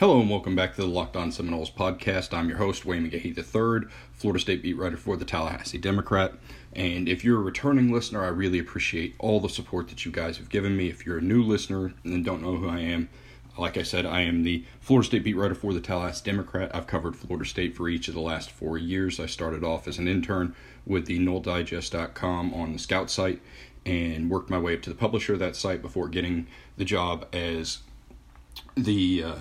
Hello and welcome back to the Locked On Seminoles podcast. I'm your host, Wayne McGahee III, Florida State beat writer for the Tallahassee Democrat. And if you're a returning listener, I really appreciate all the support that you guys have given me. If you're a new listener and don't know who I am, like I said, I am the Florida State beat writer for the Tallahassee Democrat. I've covered Florida State for each of the last four years. I started off as an intern with the NoleDigest.com on the Scout site and worked my way up to the publisher of that site before getting the job as the uh,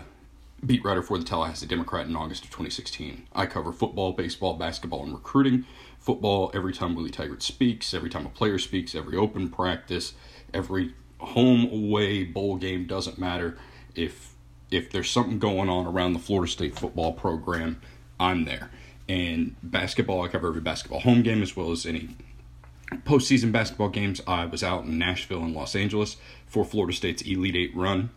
beat writer for the Tallahassee Democrat in August of 2016. I cover football, baseball, basketball, and recruiting. Football every time Willie Taggart speaks, every time a player speaks, every open practice, every home away bowl game doesn't matter. If if there's something going on around the Florida State football program, I'm there. And basketball, I cover every basketball home game as well as any postseason basketball games. I was out in Nashville and Los Angeles for Florida State's Elite Eight run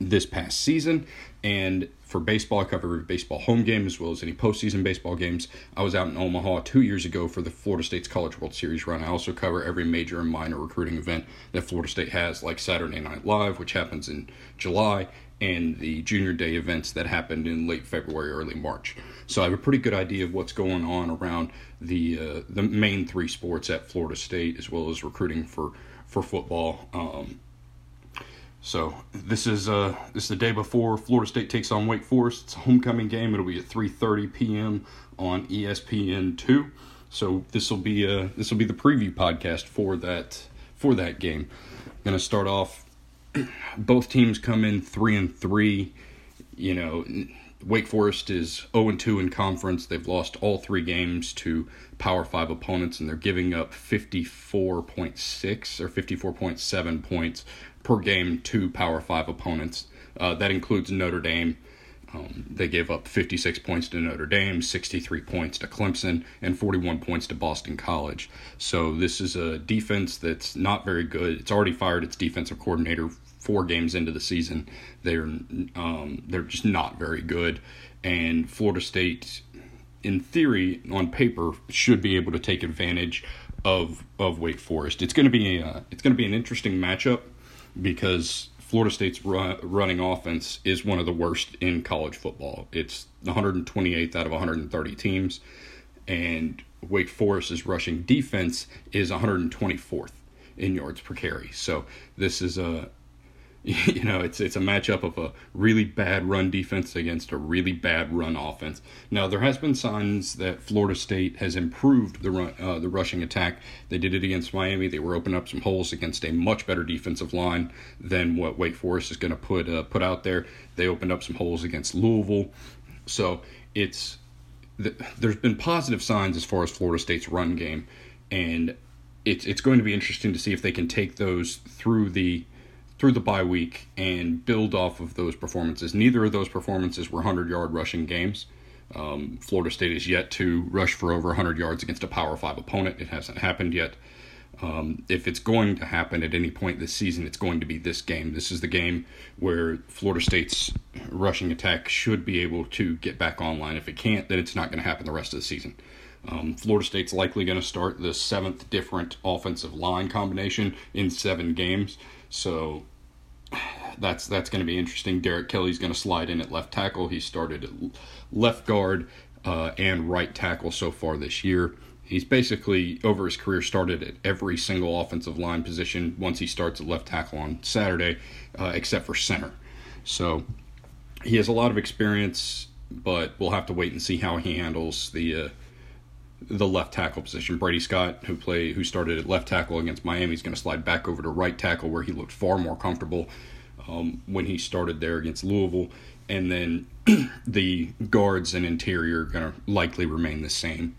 this past season. And for baseball, I cover every baseball home game as well as any postseason baseball games. I was out in Omaha two years ago for the Florida State's College World Series run. I also cover every major and minor recruiting event that Florida State has, like Saturday Night Live, which happens in July, and the Junior Day events that happened in late February, early March. So I have a pretty good idea of what's going on around the uh, the main three sports at Florida State, as well as recruiting for for football. Um, so this is uh this is the day before Florida State takes on Wake Forest. It's a homecoming game. It'll be at 3:30 p.m. on ESPN two. So this will be uh this will be the preview podcast for that for that game. I'm gonna start off. Both teams come in three and three. You know, Wake Forest is 0 and 2 in conference. They've lost all three games to Power 5 opponents, and they're giving up 54.6 or 54.7 points per game to Power 5 opponents. Uh, that includes Notre Dame. Um, they gave up 56 points to Notre Dame, 63 points to Clemson, and 41 points to Boston College. So this is a defense that's not very good. It's already fired its defensive coordinator four games into the season. They're um, they're just not very good, and Florida State, in theory, on paper, should be able to take advantage of of Wake Forest. It's going to be a, it's going to be an interesting matchup because Florida State's running offense is one of the worst in college football. It's 128th out of 130 teams, and Wake Forest's rushing defense is 124th in yards per carry. So this is a you know, it's it's a matchup of a really bad run defense against a really bad run offense. Now there has been signs that Florida State has improved the run, uh, the rushing attack. They did it against Miami. They were opening up some holes against a much better defensive line than what Wake Forest is going to put uh, put out there. They opened up some holes against Louisville, so it's there's been positive signs as far as Florida State's run game, and it's it's going to be interesting to see if they can take those through the through the bye week and build off of those performances. Neither of those performances were 100 yard rushing games. Um, Florida State is yet to rush for over 100 yards against a Power 5 opponent. It hasn't happened yet. Um, if it's going to happen at any point this season, it's going to be this game. This is the game where Florida State's rushing attack should be able to get back online. If it can't, then it's not going to happen the rest of the season. Um, Florida State's likely going to start the seventh different offensive line combination in seven games. So that's that's going to be interesting. Derek Kelly's going to slide in at left tackle. He started at left guard uh, and right tackle so far this year. He's basically over his career started at every single offensive line position once he starts at left tackle on Saturday, uh, except for center. So he has a lot of experience, but we'll have to wait and see how he handles the uh, the left tackle position. Brady Scott, who play who started at left tackle against Miami, is going to slide back over to right tackle where he looked far more comfortable um, when he started there against Louisville. And then the guards and interior are going to likely remain the same.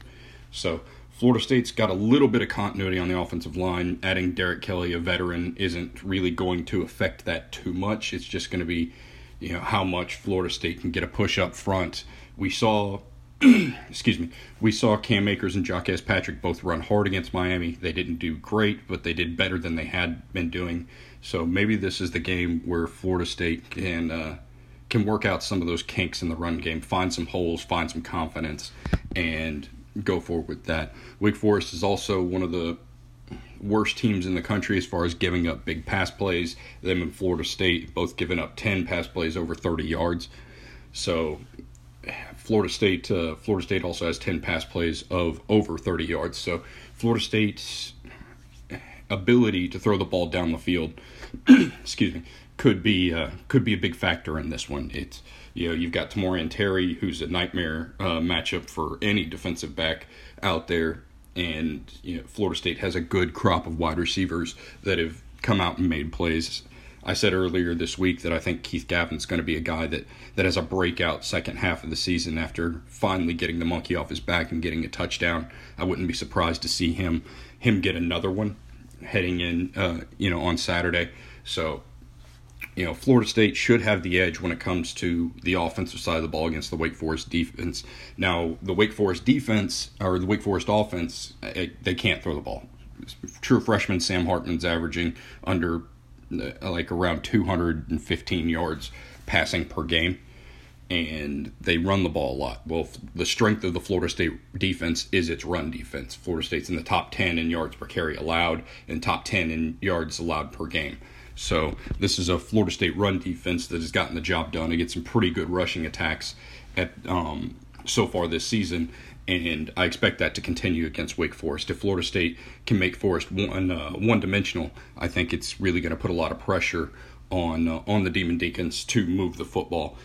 So Florida State's got a little bit of continuity on the offensive line. Adding Derek Kelly, a veteran, isn't really going to affect that too much. It's just going to be, you know, how much Florida State can get a push up front. We saw excuse me, we saw Cam Akers and Jacques Patrick both run hard against Miami. They didn't do great, but they did better than they had been doing. So maybe this is the game where Florida State can uh, can work out some of those kinks in the run game, find some holes, find some confidence, and go forward with that. Wake Forest is also one of the worst teams in the country as far as giving up big pass plays. Them and Florida State both giving up 10 pass plays over 30 yards. So Florida State uh, Florida State also has 10 pass plays of over 30 yards. So Florida State's ability to throw the ball down the field, excuse me, could be uh, could be a big factor in this one. It's you know you've got Tamorrion Terry, who's a nightmare uh, matchup for any defensive back out there, and you know Florida State has a good crop of wide receivers that have come out and made plays. I said earlier this week that I think Keith Gavin's going to be a guy that, that has a breakout second half of the season after finally getting the monkey off his back and getting a touchdown. I wouldn't be surprised to see him him get another one heading in, uh, you know, on Saturday. So, you know, Florida State should have the edge when it comes to the offensive side of the ball against the Wake Forest defense. Now, the Wake Forest defense or the Wake Forest offense, eh, they can't throw the ball. True freshman Sam Hartman's averaging under like around 215 yards passing per game and they run the ball a lot. Well, the strength of the Florida State defense is its run defense. Florida State's in the top 10 in yards per carry allowed and top 10 in yards allowed per game. So, this is a Florida State run defense that has gotten the job done against some pretty good rushing attacks at um, so far this season, and I expect that to continue against Wake Forest. If Florida State can make Forest one uh, one dimensional, I think it's really going to put a lot of pressure on uh, on the Demon Deacons to move the football.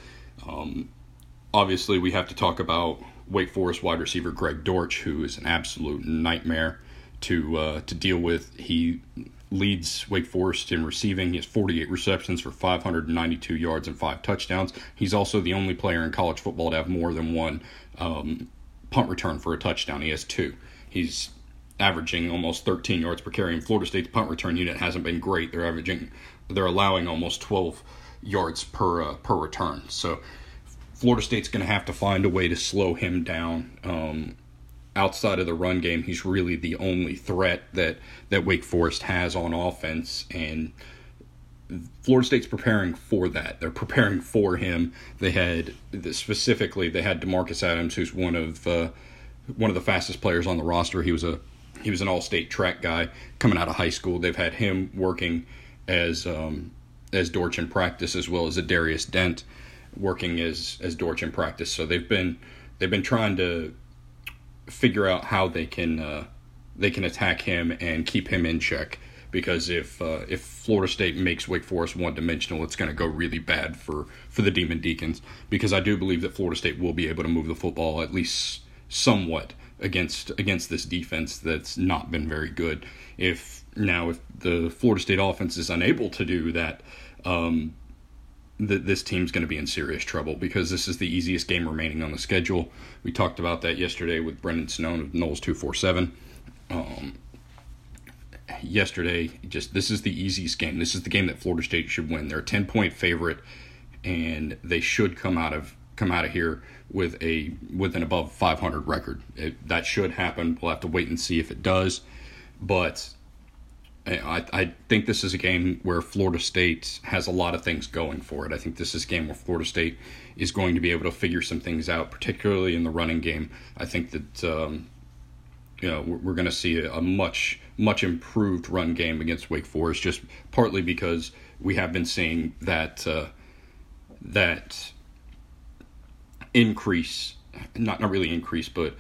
Um, obviously, we have to talk about Wake Forest wide receiver Greg Dortch, who is an absolute nightmare to uh, to deal with. He leads Wake Forest in receiving. He has 48 receptions for 592 yards and five touchdowns. He's also the only player in college football to have more than one um, punt return for a touchdown. He has two. He's averaging almost 13 yards per carry. And Florida State's punt return unit hasn't been great. They're averaging, they're allowing almost 12 yards per uh, per return. So Florida State's going to have to find a way to slow him down. Um, outside of the run game, he's really the only threat that that Wake Forest has on offense, and Florida State's preparing for that. They're preparing for him. They had specifically they had Demarcus Adams, who's one of uh, one of the fastest players on the roster. He was a he was an all-state track guy coming out of high school. They've had him working as um, as Dortch in practice, as well as a Darius Dent working as as Dortch in practice. So they've been they've been trying to figure out how they can uh, they can attack him and keep him in check. Because if uh, if Florida State makes Wake Forest one dimensional, it's going to go really bad for for the Demon Deacons. Because I do believe that Florida State will be able to move the football at least somewhat against against this defense that's not been very good. If now if the Florida State offense is unable to do that, um, that this team's going to be in serious trouble because this is the easiest game remaining on the schedule. We talked about that yesterday with Brendan Sonnone of Noles two four seven. Um, yesterday, just this is the easiest game. This is the game that Florida State should win. They're a ten point favorite, and they should come out of come out of here with a with an above 500 record. It, that should happen. We'll have to wait and see if it does, but I, I think this is a game where Florida State has a lot of things going for it. I think this is a game where Florida State is going to be able to figure some things out, particularly in the running game. I think that um, you know we're, going to see a, a, much much improved run game against Wake Forest, just partly because we have been seeing that uh, that increase, not not really increase, but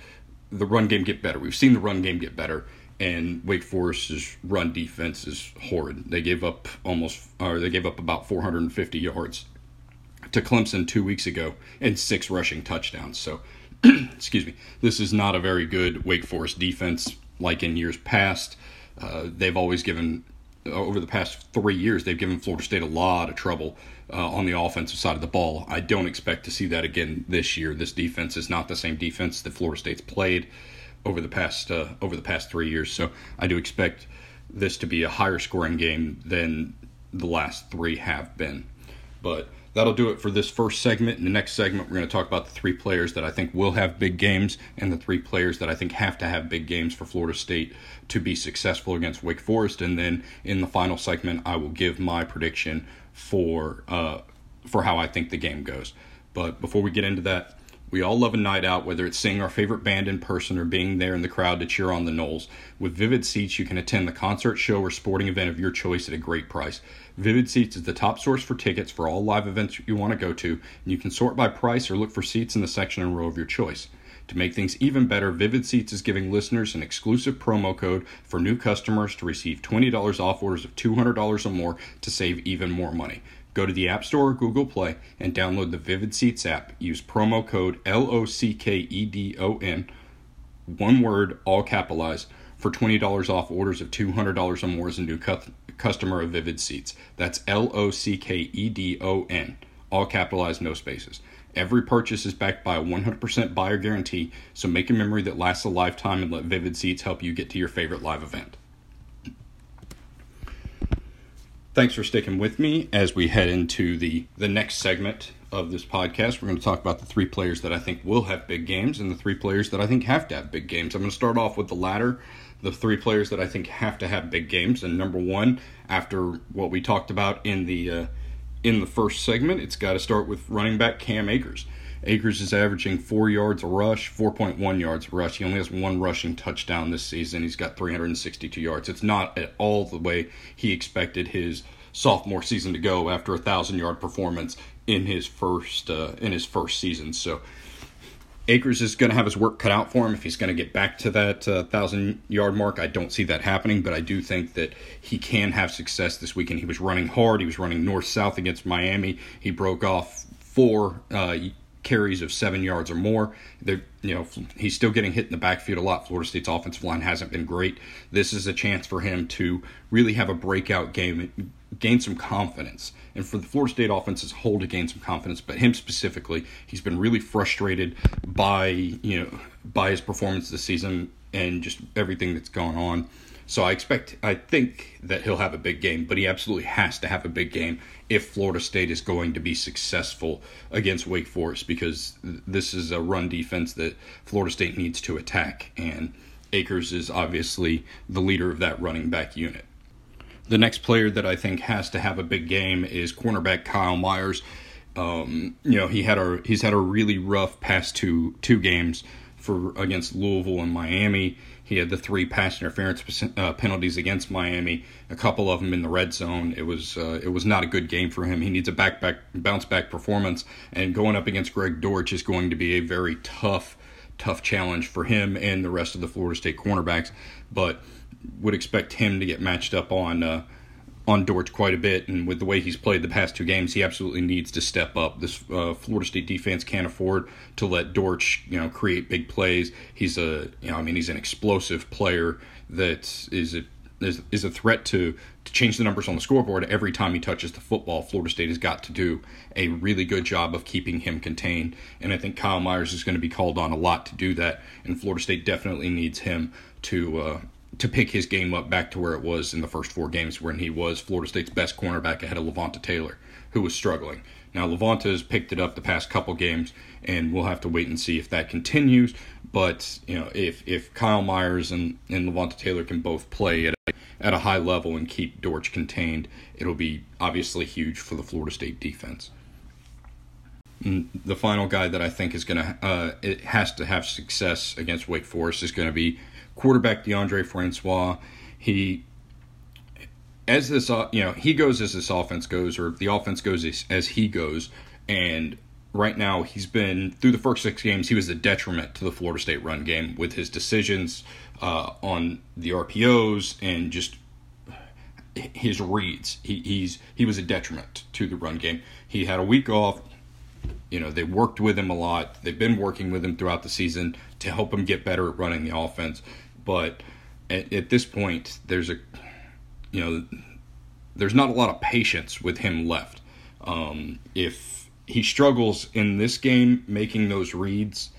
the run game get better. We've seen the run game get better and Wake Forest's run defense is horrid. They gave up almost, or they gave up about 450 yards to Clemson two weeks ago and six rushing touchdowns. So, excuse me, this is not a very good Wake Forest defense like in years past. Uh, they've always given, over the past three years, they've given Florida State a lot of trouble uh, on the offensive side of the ball. I don't expect to see that again this year. This defense is not the same defense that Florida State's played over the past uh, over the past three years. So I do expect this to be a higher scoring game than the last three have been. But that'll do it for this first segment. In the next segment, we're going to talk about the three players that I think will have big games and the three players that I think have to have big games for Florida State to be successful against Wake Forest. And then in the final segment, I will give my prediction for uh, for how I think the game goes. But before we get into that, We all love a night out, whether it's seeing our favorite band in person or being there in the crowd to cheer on the Noles. With Vivid Seats, you can attend the concert, show, or sporting event of your choice at a great price. Vivid Seats is the top source for tickets for all live events you want to go to, and you can sort by price or look for seats in the section and row of your choice. To make things even better, Vivid Seats is giving listeners an exclusive promo code for new customers to receive $20 off orders of $200 or more to save even more money. Go to the App Store or Google Play and download the Vivid Seats app. Use promo code LOCKEDON, one word, all capitalized, for $20 off orders of $200 or more as a new cu- customer of Vivid Seats. That's L O C K E D O N, all capitalized, no spaces. Every purchase is backed by a 100% buyer guarantee, so make a memory that lasts a lifetime and let Vivid Seats help you get to your favorite live event. Thanks for sticking with me as we head into the, the next segment of this podcast. We're going to talk about the three players that I think will have big games and the three players that I think have to have big games. I'm going to start off with the latter, the three players that I think have to have big games. And number one, after what we talked about in the uh, in the first segment, it's got to start with running back Cam Akers. Akers is averaging four yards a rush, 4.1 yards a rush. He only has one rushing touchdown this season. He's got 362 yards. It's not at all the way he expected his sophomore season to go after a thousand yard performance in his first uh, in his first season. So Akers is going to have his work cut out for him if he's going to get back to that uh, thousand yard mark. I don't see that happening, but I do think that he can have success this weekend. He was running hard. He was running north south against Miami. He broke off four uh, carries of seven yards or more. They're, you know, he's still getting hit in the backfield a lot. Florida State's offensive line hasn't been great. This is a chance for him to really have a breakout game, gain some confidence, and for the Florida State offense as a whole to gain some confidence. But him specifically, he's been really frustrated by you know by his performance this season and just everything that's gone on. So I expect, I think that he'll have a big game, but he absolutely has to have a big game if Florida State is going to be successful against Wake Forest because this is a run defense that Florida State needs to attack, and Akers is obviously the leader of that running back unit. The next player that I think has to have a big game is cornerback Kyle Myers. Um, you know, he had a he's had a really rough past two two games for against Louisville and Miami. He had the three pass interference uh, penalties against Miami, a couple of them in the red zone. It was uh, it was not a good game for him. He needs a back back bounce back performance, and going up against Greg Dortch is going to be a very tough tough challenge for him and the rest of the Florida State cornerbacks. But would expect him to get matched up on uh, on Dortch quite a bit, and with the way he's played the past two games, he absolutely needs to step up. This uh, Florida State defense can't afford to let Dortch, you know, create big plays. He's a, you know, I mean, he's an explosive player that is a is, is a threat to to change the numbers on the scoreboard every time he touches the football. Florida State has got to do a really good job of keeping him contained, and I think Kyle Myers is going to be called on a lot to do that. And Florida State definitely needs him to uh, to pick his game up back to where it was in the first four games when he was Florida State's best cornerback ahead of Levonta Taylor, who was struggling. Now Levonta has picked it up the past couple games, and we'll have to wait and see if that continues. But you know, if if Kyle Myers and and Levonta Taylor can both play at a, at a high level and keep Dortch contained, it'll be obviously huge for the Florida State defense. The final guy that I think is going to uh, it has to have success against Wake Forest is going to be quarterback Deondre Francois. He as this uh, you know he goes as this offense goes or the offense goes as, as he goes. And right now he's been through the first six games he was a detriment to the florida state run game with his decisions uh, on the rpos and just his reads. He, he's he was a detriment to the run game. He had a week off you know they worked with him a lot they've been working with him throughout the season to help him get better at running the offense but at, at this point, there's a you know there's not a lot of patience with him left. Um, if he struggles in this game making those reads,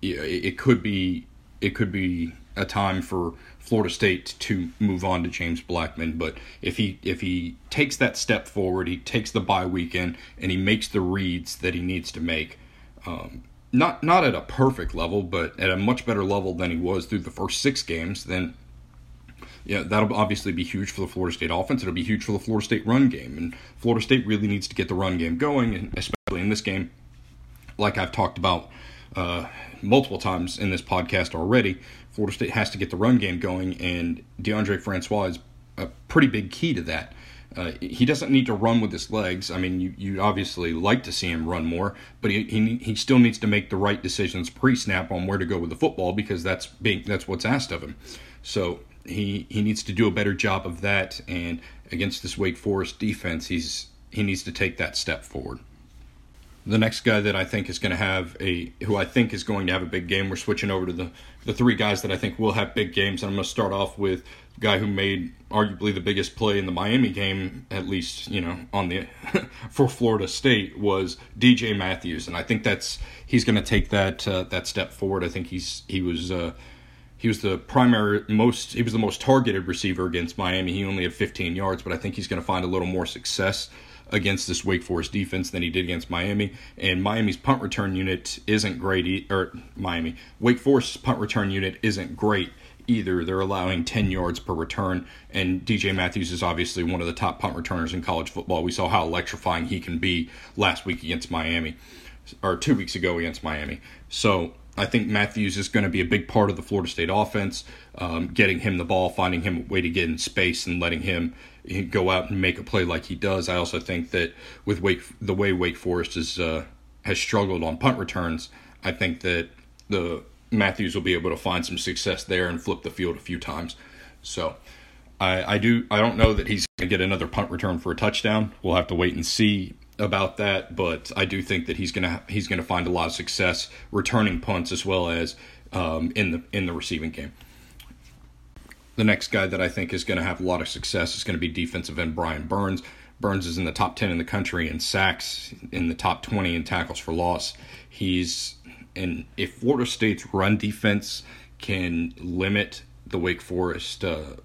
it, it could be it could be a time for Florida State to move on to James Blackman. But if he if he takes that step forward, he takes the bye weekend and he makes the reads that he needs to make, um, not not at a perfect level, but at a much better level than he was through the first six games, then yeah, that'll obviously be huge for the Florida State offense. It'll be huge for the Florida State run game, and Florida State really needs to get the run game going, and especially in this game. like I've talked about uh, multiple times in this podcast already, Florida State has to get the run game going, and Deondre Francois is a pretty big key to that. Uh, he doesn't need to run with his legs. I mean, you, you obviously like to see him run more, but he, he he still needs to make the right decisions pre-snap on where to go with the football because that's being that's what's asked of him. So he he needs to do a better job of that. And against this Wake Forest defense, he's he needs to take that step forward. The next guy that I think is going to have a who I think is going to have a big game. We're switching over to the the three guys that I think will have big games. And I'm going to start off with the guy who made arguably the biggest play in the Miami game, at least you know on the for Florida State was DJ Matthews, and I think that's he's going to take that uh, that step forward. I think he's he was. Uh, he was the primary most he was the most targeted receiver against Miami. He only had 15 yards, but I think he's going to find a little more success against this Wake Forest defense than he did against Miami. And Miami's punt return unit isn't great or Miami Wake Forest's punt return unit isn't great either. They're allowing 10 yards per return, and DJ Matthews is obviously one of the top punt returners in college football. We saw how electrifying he can be last week against Miami, or two weeks ago against Miami. So I think Matthews is going to be a big part of the Florida State offense, um, getting him the ball, finding him a way to get in space, and letting him go out and make a play like he does. I also think that with Wake, the way Wake Forest is uh, has struggled on punt returns, I think that the Matthews will be able to find some success there and flip the field a few times. So I, I do I don't know that he's going to get another punt return for a touchdown. We'll have to wait and see about that, but I do think that he's gonna he's gonna find a lot of success returning punts as well as um, in the in the receiving game. The next guy that I think is going to have a lot of success is going to be defensive end Brian Burns. Burns is in the top 10 in the country in sacks, in the top 20 in tackles for loss. He's and if Florida State's run defense can limit the Wake Forest uh,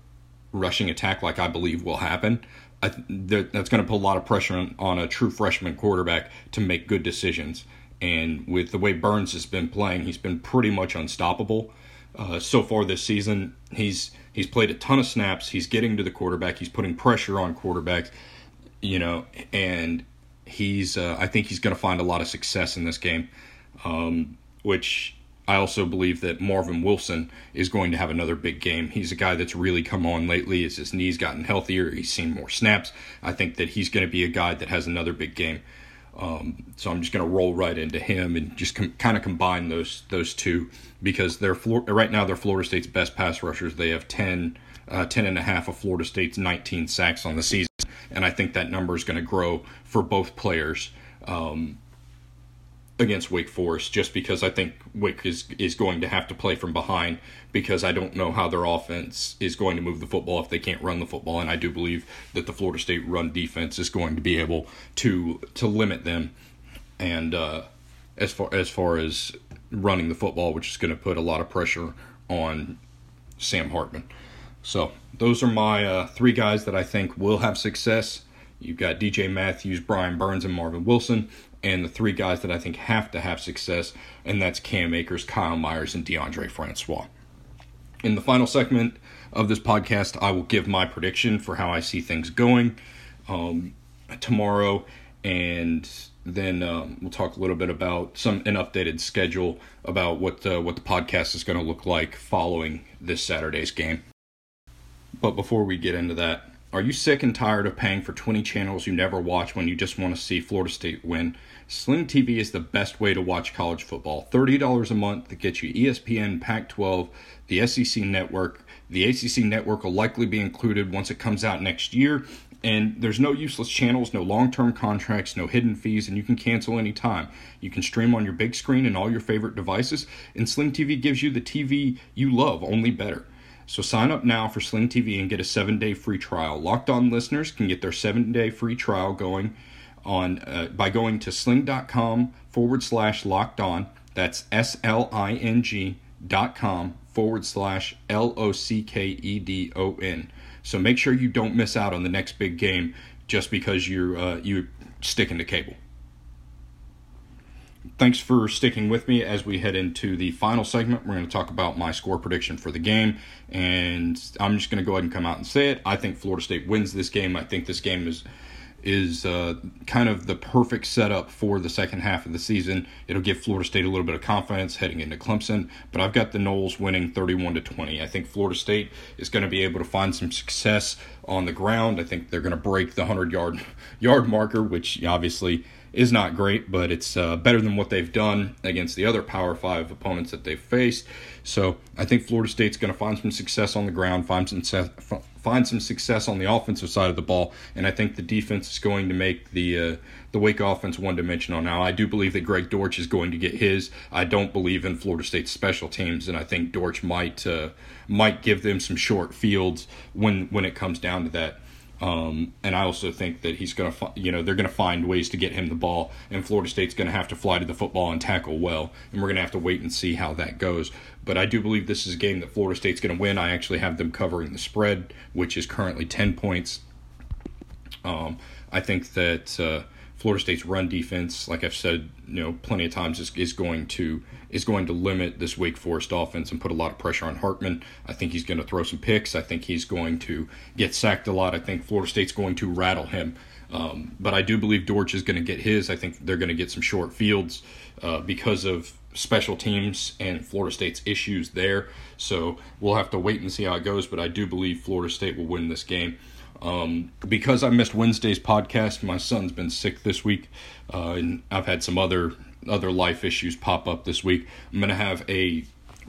rushing attack, like I believe will happen, I, that's going to put a lot of pressure on, on a true freshman quarterback to make good decisions. And with the way Burns has been playing, he's been pretty much unstoppable. Uh, so far this season, he's he's played a ton of snaps. He's getting to the quarterback. He's putting pressure on quarterbacks, you know, and he's uh, I think he's going to find a lot of success in this game, um, which I also believe that Marvin Wilson is going to have another big game. He's a guy that's really come on lately as his knees gotten healthier. He's seen more snaps. I think that he's going to be a guy that has another big game. Um, so I'm just going to roll right into him and just com- kind of combine those those two because they're right now they're Florida State's best pass rushers. They have 10, uh, 10 and a half of Florida State's 19 sacks on the season, and I think that number is going to grow for both players. Um, against Wake Forest just because I think Wake is is going to have to play from behind because I don't know how their offense is going to move the football if they can't run the football and I do believe that the Florida State run defense is going to be able to to limit them and uh, as far as far as running the football which is going to put a lot of pressure on Sam Hartman. So those are my uh, three guys that I think will have success. You've got DJ Matthews, Brian Burns, and Marvin Wilson and the three guys that I think have to have success, and that's Cam Akers, Kyle Myers, and Deondre Francois. In the final segment of this podcast, I will give my prediction for how I see things going um, tomorrow, and then um, we'll talk a little bit about some an updated schedule about what the, what the podcast is going to look like following this Saturday's game. But before we get into that, are you sick and tired of paying for 20 channels you never watch when you just want to see Florida State win? Sling TV is the best way to watch college football. $30 a month that gets you ESPN, Pac 12, the SEC network. The ACC network will likely be included once it comes out next year. And there's no useless channels, no long term contracts, no hidden fees, and you can cancel anytime. You can stream on your big screen and all your favorite devices, and Sling TV gives you the TV you love, only better. So sign up now for Sling TV and get a seven day free trial. Locked on listeners can get their seven day free trial going on uh, by going to sling.com forward slash locked on. That's S L I N G dot com forward slash L O C K E D O N. So make sure you don't miss out on the next big game just because you're uh, you sticking to cable thanks for sticking with me as we head into the final segment. We're going to talk about my score prediction for the game, and I'm just going to go ahead and come out and say it. I think Florida State wins this game. I think this game is is uh, kind of the perfect setup for the second half of the season. It'll give Florida State a little bit of confidence heading into Clemson, but I've got the Noles winning 31 to 20. I think Florida State is going to be able to find some success on the ground. I think they're going to break the 100 yard yard marker, which obviously is not great, but it's uh, better than what they've done against the other Power Five opponents that they've faced. So I think Florida State's going to find some success on the ground, find some find some success on the offensive side of the ball, and I think the defense is going to make the uh, the Wake offense one dimensional. Now I do believe that Greg Dortch is going to get his. I don't believe in Florida State's special teams, and I think Dortch might uh, might give them some short fields when when it comes down to that. Um, and I also think that he's going to, you know, they're going to find ways to get him the ball, and Florida State's going to have to fly to the football and tackle well, and we're going to have to wait and see how that goes. But I do believe this is a game that Florida State's going to win. I actually have them covering the spread, which is currently 10 points. Um, I think that uh, Florida State's run defense, like I've said, you know, plenty of times, is, is going to is going to limit this Wake Forest offense and put a lot of pressure on Hartman. I think he's going to throw some picks. I think he's going to get sacked a lot. I think Florida State's going to rattle him. Um, but I do believe Dortch is going to get his. I think they're going to get some short fields uh, because of special teams and Florida State's issues there. So we'll have to wait and see how it goes. But I do believe Florida State will win this game. Um, because I missed Wednesday's podcast, my son's been sick this week, uh, and I've had some other other life issues pop up this week. I'm gonna have a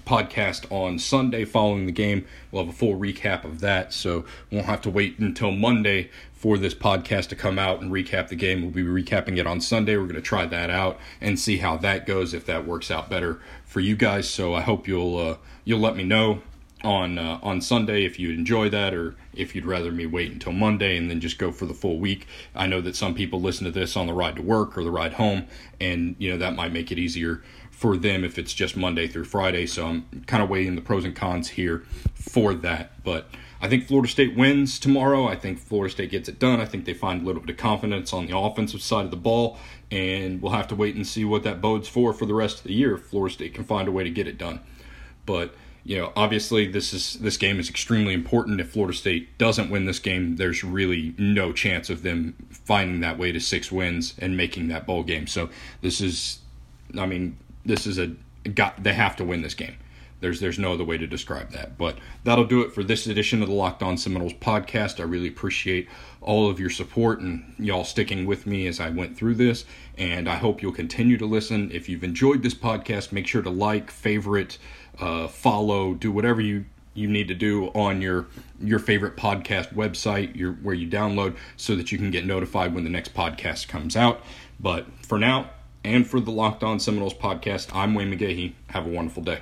podcast on Sunday following the game. We'll have a full recap of that, so won't have to wait until Monday for this podcast to come out and recap the game. We'll be recapping it on Sunday. We're going to try that out and see how that goes if that works out better for you guys. So I hope you'll uh, you'll let me know on uh, on Sunday if you enjoy that or if you'd rather me wait until Monday and then just go for the full week. I know that some people listen to this on the ride to work or the ride home and you know that might make it easier for them if it's just Monday through Friday. So I'm kind of weighing the pros and cons here for that, but I think Florida State wins tomorrow. I think Florida State gets it done. I think they find a little bit of confidence on the offensive side of the ball, and we'll have to wait and see what that bodes for for the rest of the year if Florida State can find a way to get it done. But you know, obviously this is this game is extremely important. If Florida State doesn't win this game, there's really no chance of them finding that way to six wins and making that bowl game. So this is, I mean, this is a got they have to win this game. There's there's no other way to describe that. But that'll do it for this edition of the Locked On Seminoles podcast. I really appreciate all of your support and y'all sticking with me as I went through this. And I hope you'll continue to listen. If you've enjoyed this podcast, make sure to like, favorite, uh, follow, do whatever you you need to do on your your favorite podcast website, your where you download, so that you can get notified when the next podcast comes out. But for now, and for the Locked On Seminoles podcast, I'm Wayne McGahee. Have a wonderful day.